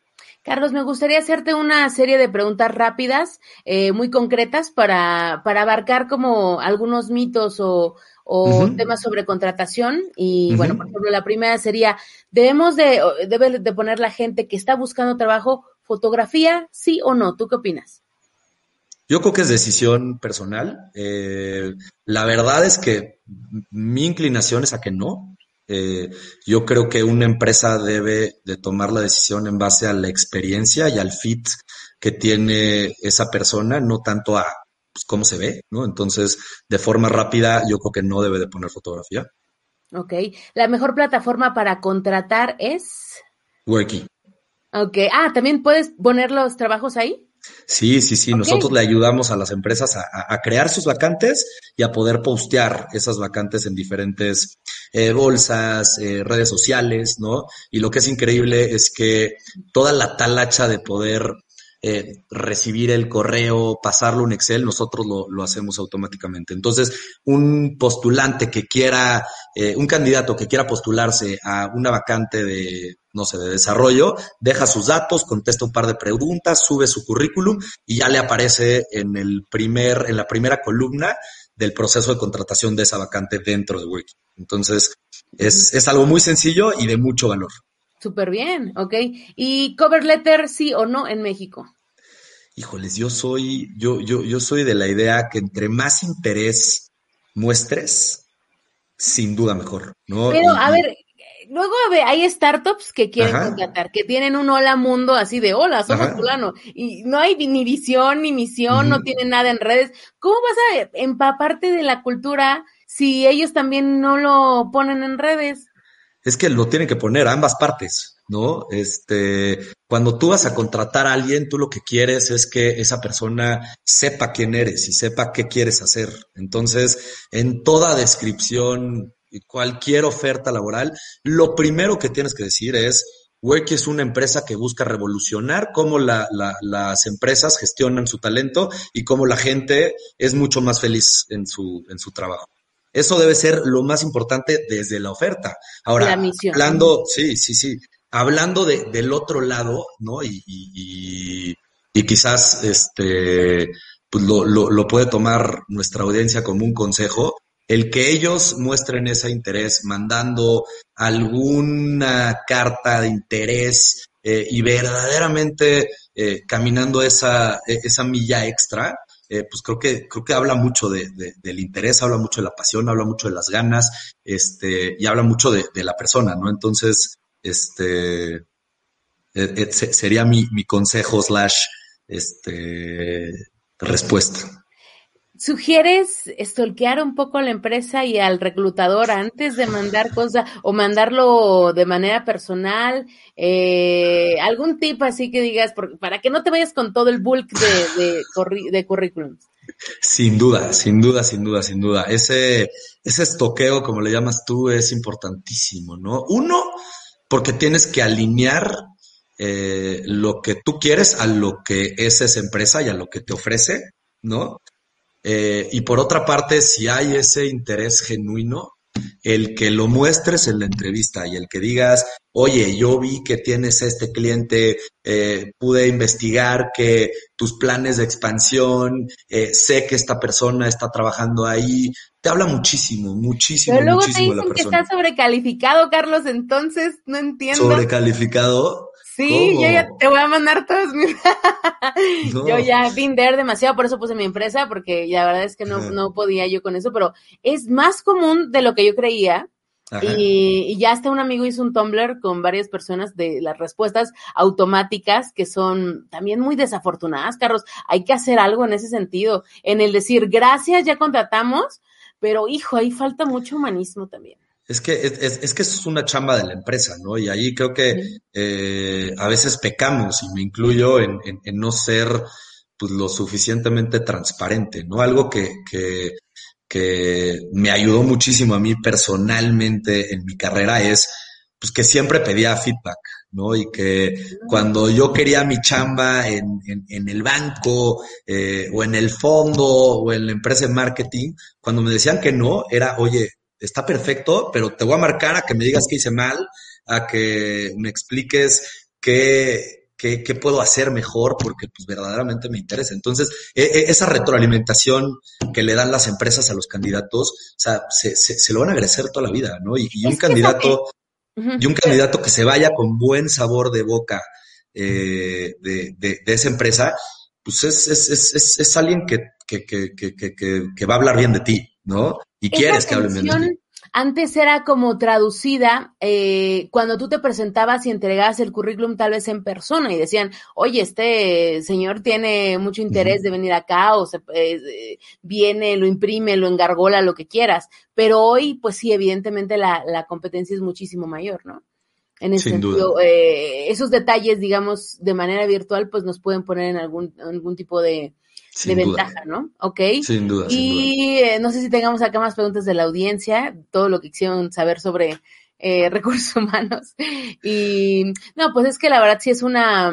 Carlos, me gustaría hacerte una serie de preguntas rápidas, eh, muy concretas, para, para abarcar como algunos mitos o, o uh -huh. temas sobre contratación. Y uh -huh. bueno, por ejemplo, la primera sería, ¿debemos de, debe de poner la gente que está buscando trabajo fotografía, sí o no? ¿Tú qué opinas? Yo creo que es decisión personal. Eh, la verdad es que mi inclinación es a que no. Eh, yo creo que una empresa debe de tomar la decisión en base a la experiencia y al fit que tiene esa persona, no tanto a pues, cómo se ve, ¿no? Entonces, de forma rápida, yo creo que no debe de poner fotografía. Ok. ¿La mejor plataforma para contratar es? Worky. Ok. Ah, ¿también puedes poner los trabajos ahí? Sí, sí, sí. Okay. Nosotros le ayudamos a las empresas a, a, crear sus vacantes y a poder postear esas vacantes en diferentes eh, bolsas, eh, redes sociales, ¿no? Y lo que es increíble es que toda la talacha de poder eh, recibir el correo, pasarlo en Excel, nosotros lo, lo, hacemos automáticamente. Entonces, un postulante que quiera, eh, un candidato que quiera postularse a una vacante de, no sé, de desarrollo, deja sus datos, contesta un par de preguntas, sube su currículum y ya le aparece en el primer, en la primera columna del proceso de contratación de esa vacante dentro de Wiki. Entonces, es, es algo muy sencillo y de mucho valor. Súper bien, ok. ¿Y cover letter sí o no en México? híjoles, yo soy, yo, yo, yo soy de la idea que entre más interés muestres, sin duda mejor, ¿no? Pero, y, a ver, luego hay startups que quieren contratar, que tienen un hola mundo así de hola, somos fulano, y no hay ni visión ni misión, no tienen nada en redes. ¿Cómo vas a empaparte de la cultura si ellos también no lo ponen en redes? Es que lo tienen que poner a ambas partes, ¿no? Este, cuando tú vas a contratar a alguien, tú lo que quieres es que esa persona sepa quién eres y sepa qué quieres hacer. Entonces, en toda descripción cualquier oferta laboral, lo primero que tienes que decir es, Worky es una empresa que busca revolucionar cómo las empresas gestionan su talento y cómo la gente es mucho más feliz en su, en su trabajo. Eso debe ser lo más importante desde la oferta. Ahora, hablando, sí, sí, sí, hablando de, del otro lado, ¿no? Y, y, y, quizás este, pues lo, lo, lo puede tomar nuestra audiencia como un consejo el que ellos muestren ese interés mandando alguna carta de interés eh, y verdaderamente eh, caminando esa, e, esa milla extra, eh, pues creo que, creo que habla mucho de, del interés, habla mucho de la pasión, habla mucho de las ganas, este, y habla mucho de, la persona, ¿no? Entonces, este, e, e, sería mi, mi consejo slash, este, respuesta. ¿Sugieres estolquear un poco a la empresa y al reclutador antes de mandar cosas o mandarlo de manera personal? Eh, ¿Algún tip así que digas, para que no te vayas con todo el bulk de, de, currículums? Sin duda, sin duda, sin duda, sin duda. Ese, ese estoqueo, como le llamas tú, es importantísimo, ¿no? Uno, porque tienes que alinear eh, lo que tú quieres a lo que es esa empresa y a lo que te ofrece, ¿no? Eh, y por otra parte, si hay ese interés genuino, el que lo muestres en la entrevista y el que digas, oye, yo vi que tienes este cliente, eh, pude investigar que tus planes de expansión, eh, sé que esta persona está trabajando ahí, te habla muchísimo, muchísimo, Pero luego muchísimo te dicen que está sobrecalificado, Carlos, entonces no entiendo. ¿Sobrecalificado? Sí, yo ya te voy a mandar todos mis. <laughs> Yo ya Binder demasiado, por eso puse mi empresa, porque la verdad es que no, no podía yo con eso, pero es más común de lo que yo creía. Y, ya hasta un amigo hizo un Tumblr con varias personas de las respuestas automáticas que son también muy desafortunadas, Carlos. Hay que hacer algo en ese sentido, en el decir gracias, ya contratamos, pero hijo, ahí falta mucho humanismo también. Es que es, es, que eso es una chamba de la empresa, ¿no? Y ahí creo que eh, a veces pecamos, y me incluyo en, en, no ser pues lo suficientemente transparente, ¿no? Algo que, que, que me ayudó muchísimo a mí personalmente en mi carrera es pues que siempre pedía feedback, ¿no? Y que cuando yo quería mi chamba en, en, en el banco eh, o en el fondo o en la empresa de marketing, cuando me decían que no, era, oye, está perfecto, pero te voy a marcar a que me digas qué hice mal, a que me expliques qué, qué, qué puedo hacer mejor, porque pues verdaderamente me interesa. Entonces, e, e, esa retroalimentación que le dan las empresas a los candidatos, o sea, se, se, lo van a agradecer toda la vida, ¿no? Y, un candidato, y un candidato que se vaya con buen sabor de boca eh, de, de, de, esa empresa, pues es, es, es, es alguien que, que, que, que va a hablar bien de ti, ¿no? Y quieres que hable bien Antes era como traducida eh, cuando tú te presentabas y entregabas el currículum tal vez en persona y decían, oye, este señor tiene mucho interés de venir acá o se, eh, viene, lo imprime, lo engargola, lo que quieras. Pero hoy, pues sí, evidentemente la, la competencia es muchísimo mayor, ¿no? En ese sentido, eh, esos detalles, digamos, de manera virtual, pues nos pueden poner en algún, algún tipo de, de ventaja, ¿no? Ok. Sin duda. Y eh, no sé si tengamos acá más preguntas de la audiencia, todo lo que quisieron saber sobre eh, <laughs> recursos humanos. Y no, pues es que la verdad sí es una,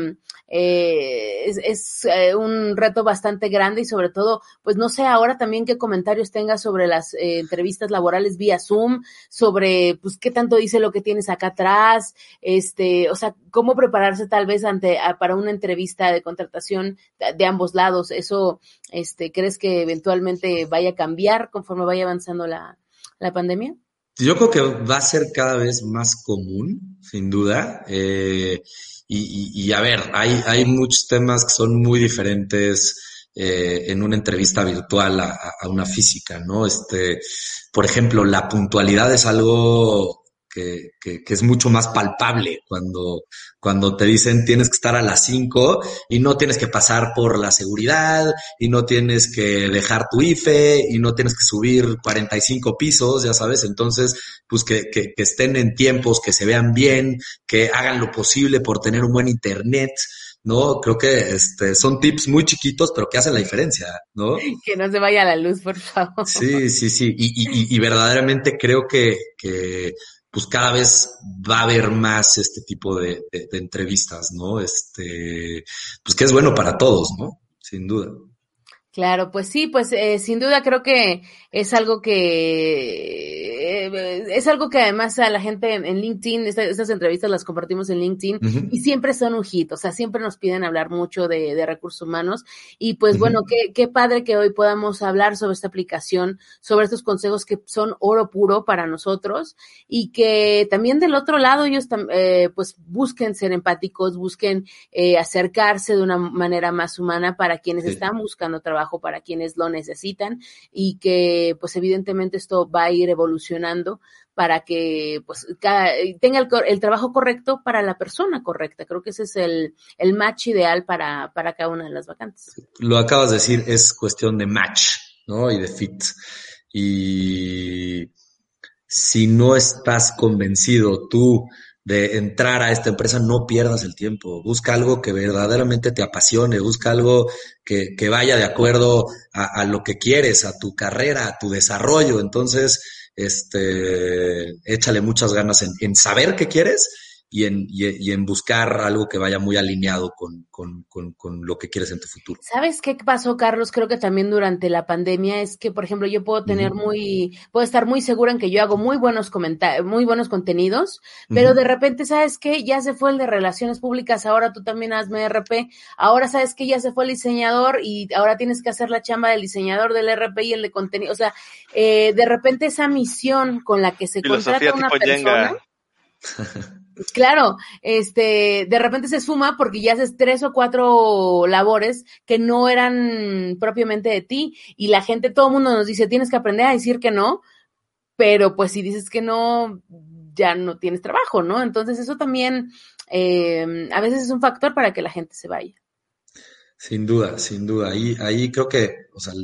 eh, es, eh, un reto bastante grande y sobre todo, pues no sé ahora también qué comentarios tengas sobre las eh, entrevistas laborales vía Zoom, sobre pues qué tanto dice lo que tienes acá atrás, este, o sea, cómo prepararse tal vez ante para una entrevista de contratación de, ambos lados. Eso, este, ¿crees que eventualmente vaya a cambiar conforme vaya avanzando la, la pandemia? Yo creo que va a ser cada vez más común, sin duda. Eh, y, y, a ver, hay, hay muchos temas que son muy diferentes eh, en una entrevista virtual a, a, una física, ¿no? Este, por ejemplo, la puntualidad es algo que, que, que, es mucho más palpable cuando, cuando te dicen tienes que estar a las 5 y no tienes que pasar por la seguridad y no tienes que dejar tu IFE y no tienes que subir 45 pisos, ya sabes, entonces pues que, que, que estén en tiempos, que se vean bien, que hagan lo posible por tener un buen internet, ¿no? Creo que este, son tips muy chiquitos, pero que hacen la diferencia, ¿no? <laughs> Que no se vaya la luz, por favor. Sí, sí, sí. Y, y, y verdaderamente creo que, que, pues cada vez va a haber más este tipo de, de, entrevistas, ¿no? Este, pues que es bueno para todos, ¿no? Sin duda. Claro, pues sí, pues eh, sin duda creo que es algo que eh, es algo que además a la gente en, LinkedIn, esta, estas entrevistas las compartimos en LinkedIn uh -huh. y siempre son un hit, o sea, siempre nos piden hablar mucho de, de recursos humanos y pues uh -huh. bueno, qué, qué padre que hoy podamos hablar sobre esta aplicación, sobre estos consejos que son oro puro para nosotros y que también del otro lado ellos eh, pues busquen ser empáticos, busquen eh, acercarse de una manera más humana para quienes sí. están buscando trabajo trabajo para quienes lo necesitan y que pues evidentemente esto va a ir evolucionando para que pues cada, tenga el, el, trabajo correcto para la persona correcta. Creo que ese es el, el match ideal para, para cada una de las vacantes. Lo acabas de decir, es cuestión de match, ¿no? Y de fit. Y si no estás convencido tú de entrar a esta empresa, no pierdas el tiempo. Busca algo que verdaderamente te apasione, busca algo que, que vaya de acuerdo a, a, lo que quieres, a tu carrera, a tu desarrollo. Entonces, este, échale muchas ganas en, en saber qué quieres y en, y, y, en buscar algo que vaya muy alineado con, con, con, con, lo que quieres en tu futuro. ¿Sabes qué pasó, Carlos? Creo que también durante la pandemia es que, por ejemplo, yo puedo tener uh -huh. muy, puedo estar muy segura en que yo hago muy buenos comentarios, muy buenos contenidos, pero uh -huh. de repente, ¿sabes qué? Ya se fue el de relaciones públicas, ahora tú también hazme RP, ahora sabes que ya se fue el diseñador y ahora tienes que hacer la chamba del diseñador del RP y el de contenido, o sea, eh, de repente esa misión con la que se Filosofía contrata una persona. <laughs> Claro, este, de repente se suma porque ya haces tres o cuatro labores que no eran propiamente de ti y la gente, todo el mundo nos dice, tienes que aprender a decir que no, pero pues si dices que no, ya no tienes trabajo, ¿no? Entonces eso también eh, a veces es un factor para que la gente se vaya. Sin duda, sin duda. Ahí, ahí creo que, o sea,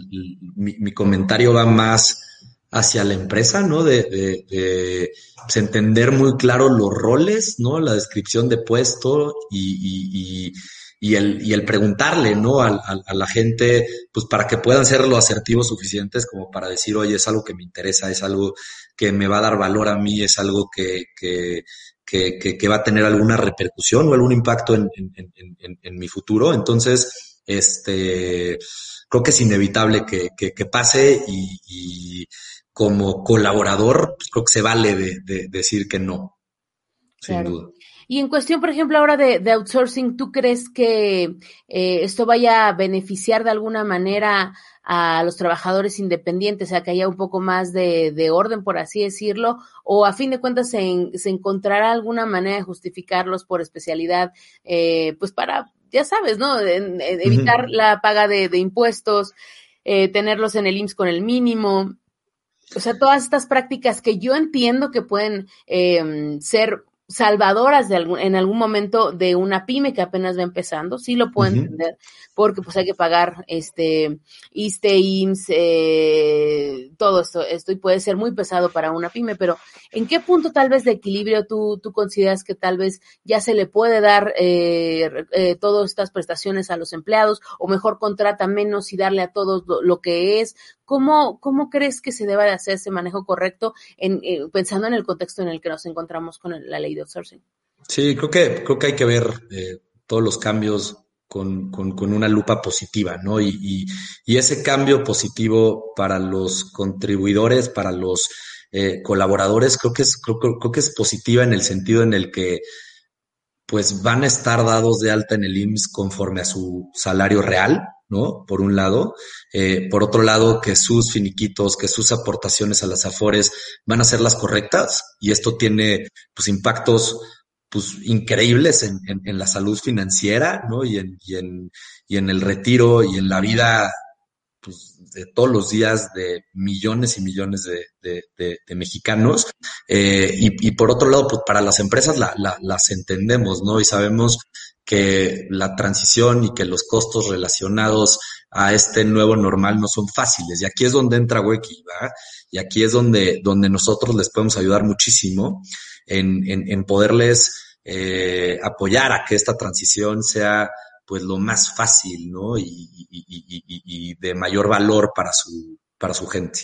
mi, mi comentario va más hacia la empresa, ¿no? De, de, de pues, entender muy claro los roles, ¿no? La descripción de puesto y, y, y, el, y el preguntarle, ¿no? A, la gente, pues para que puedan ser lo asertivos suficientes como para decir, oye, es algo que me interesa, es algo que me va a dar valor a mí, es algo que, que, que, que, va a tener alguna repercusión o algún impacto en, en, en, mi futuro. Entonces, este, creo que es inevitable que, que, que pase y, como colaborador, pues creo que se vale de, de, decir que no, claro. sin duda. Y en cuestión, por ejemplo, ahora de, de outsourcing, ¿tú crees que eh, esto vaya a beneficiar de alguna manera a los trabajadores independientes, o sea, que haya un poco más de, de orden, por así decirlo, o a fin de cuentas se, en, se encontrará alguna manera de justificarlos por especialidad, eh, pues para, ya sabes, ¿no? En, en evitar uh -huh. la paga de, de impuestos, eh, tenerlos en el IMSS con el mínimo, o sea, todas estas prácticas que yo entiendo que pueden eh, ser salvadoras de algún, en algún momento de una pyme que apenas va empezando, sí lo puedo uh -huh. entender, porque pues hay que pagar este ISTE, IMSS, eh, todo esto, esto y puede ser muy pesado para una pyme, pero ¿en qué punto tal vez de equilibrio tú, tú consideras que tal vez ya se le puede dar eh, eh, todas estas prestaciones a los empleados o mejor contrata menos y darle a todos lo, lo que es? ¿Cómo, ¿Cómo crees que se deba de hacer ese manejo correcto eh, pensando en el contexto en el que nos encontramos con la ley de outsourcing? Sí, creo que, creo que hay que ver eh, todos los cambios con, con, con, una lupa positiva, ¿no? Y, y, y, ese cambio positivo para los contribuidores, para los eh, colaboradores, creo que, es, creo, creo que es positiva en el sentido en el que pues van a estar dados de alta en el IMSS conforme a su salario real, ¿no? Por un lado. Eh, por otro lado, que sus finiquitos, que sus aportaciones a las AFORES van a ser las correctas y esto tiene pues impactos pues increíbles en, en, la salud financiera, ¿no? Y en, y en, y en el retiro y en la vida pues de todos los días de millones y millones de, mexicanos. Eh, y, por otro lado, pues para las empresas las entendemos, ¿no? Y sabemos que la transición y que los costos relacionados a este nuevo normal no son fáciles. Y aquí es donde entra Weki, ¿verdad? Y aquí es donde, donde nosotros les podemos ayudar muchísimo en, en, poderles eh, apoyar a que esta transición sea pues lo más fácil, ¿no? Y, y, de mayor valor para su, para su gente.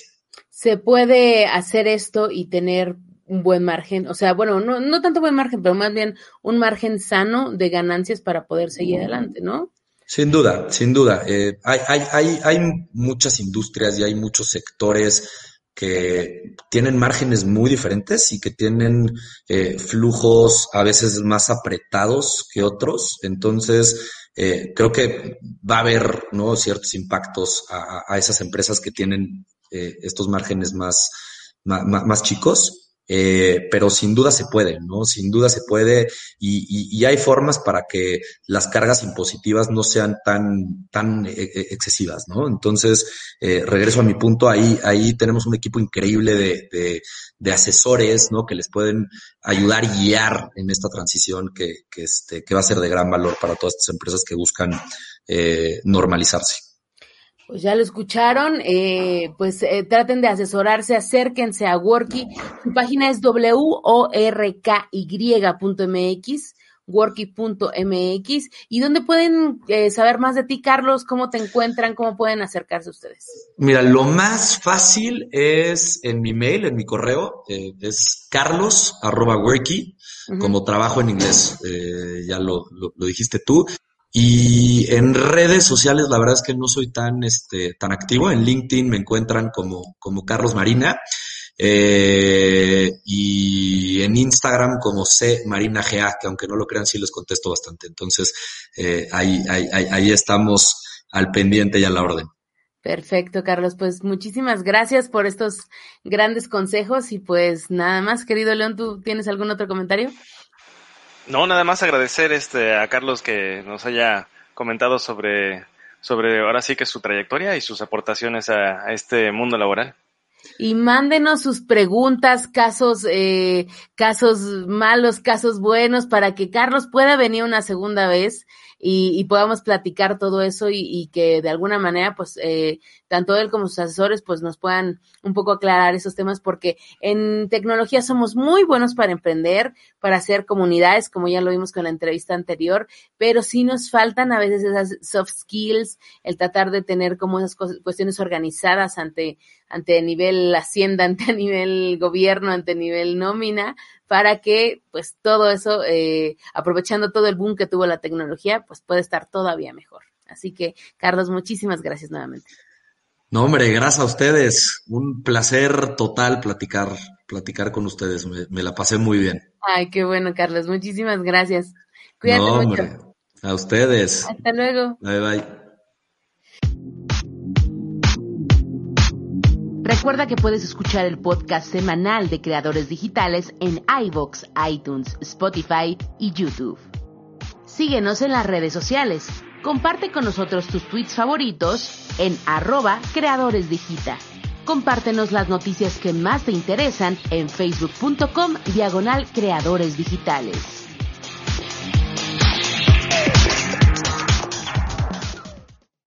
Se puede hacer esto y tener un buen margen, o sea, bueno, no, no tanto buen margen, pero más bien un margen sano de ganancias para poder seguir adelante, ¿no? Sin duda, sin duda. Eh, hay, hay, hay, hay muchas industrias y hay muchos sectores que tienen márgenes muy diferentes y que tienen eh, flujos a veces más apretados que otros. Entonces, eh, creo que va a haber ¿no? ciertos impactos a, esas empresas que tienen eh, estos márgenes más, más, más chicos. Eh, pero sin duda se puede, ¿no? Sin duda se puede y, y, hay formas para que las cargas impositivas no sean tan, tan eh, eh, excesivas, ¿no? Entonces, eh, regreso a mi punto, ahí, ahí tenemos un equipo increíble de, de, de, asesores, ¿no? Que les pueden ayudar y guiar en esta transición que, que, este, que va a ser de gran valor para todas estas empresas que buscan eh, normalizarse. Pues ya lo escucharon, eh, pues eh, traten de asesorarse, acérquense a Worky. Su página es worky.mx, worky.mx. ¿Y dónde pueden eh, saber más de ti, Carlos? ¿Cómo te encuentran? ¿Cómo pueden acercarse ustedes? Mira, lo más fácil es en mi mail, en mi correo, es carlos arroba worky, como trabajo en inglés, ya lo, lo dijiste tú. Y en redes sociales, la verdad es que no soy tan, este, tan activo. En LinkedIn me encuentran como, como Carlos Marina. Eh, y en Instagram como C Marina GA, que aunque no lo crean, sí les contesto bastante. Entonces, eh, ahí, ahí, ahí estamos al pendiente y a la orden. Perfecto, Carlos. Pues muchísimas gracias por estos grandes consejos y pues nada más, querido León, ¿tú tienes algún otro comentario? No, nada más agradecer este a Carlos que nos haya comentado sobre, sobre ahora sí que su trayectoria y sus aportaciones a, este mundo laboral. Y mándenos sus preguntas, casos, eh, casos malos, casos buenos, para que Carlos pueda venir una segunda vez y, podamos platicar todo eso y, que de alguna manera, pues, eh, tanto él como sus asesores, pues, nos puedan un poco aclarar esos temas, porque en tecnología somos muy buenos para emprender, para hacer comunidades, como ya lo vimos con la entrevista anterior, pero sí nos faltan a veces esas soft skills, el tratar de tener como esas cuestiones organizadas ante, ante nivel hacienda, <laughs> ante nivel gobierno, ante nivel nómina, para que pues todo eso, eh, aprovechando todo el boom que tuvo la tecnología, pues puede estar todavía mejor. Así que, Carlos, muchísimas gracias nuevamente. No, hombre, gracias a ustedes. Un placer total platicar, platicar con ustedes. Me, la pasé muy bien. Ay, qué bueno, Carlos. Muchísimas gracias. Cuídate no, hombre. A ustedes. Hasta luego. Bye, bye. Recuerda que puedes escuchar el podcast semanal de creadores digitales en iVoox, iTunes, Spotify y YouTube. Síguenos en las redes sociales. Comparte con nosotros tus tweets favoritos en arroba creadoresdigita. Compártenos las noticias que más te interesan en facebook.com diagonal creadores digitales.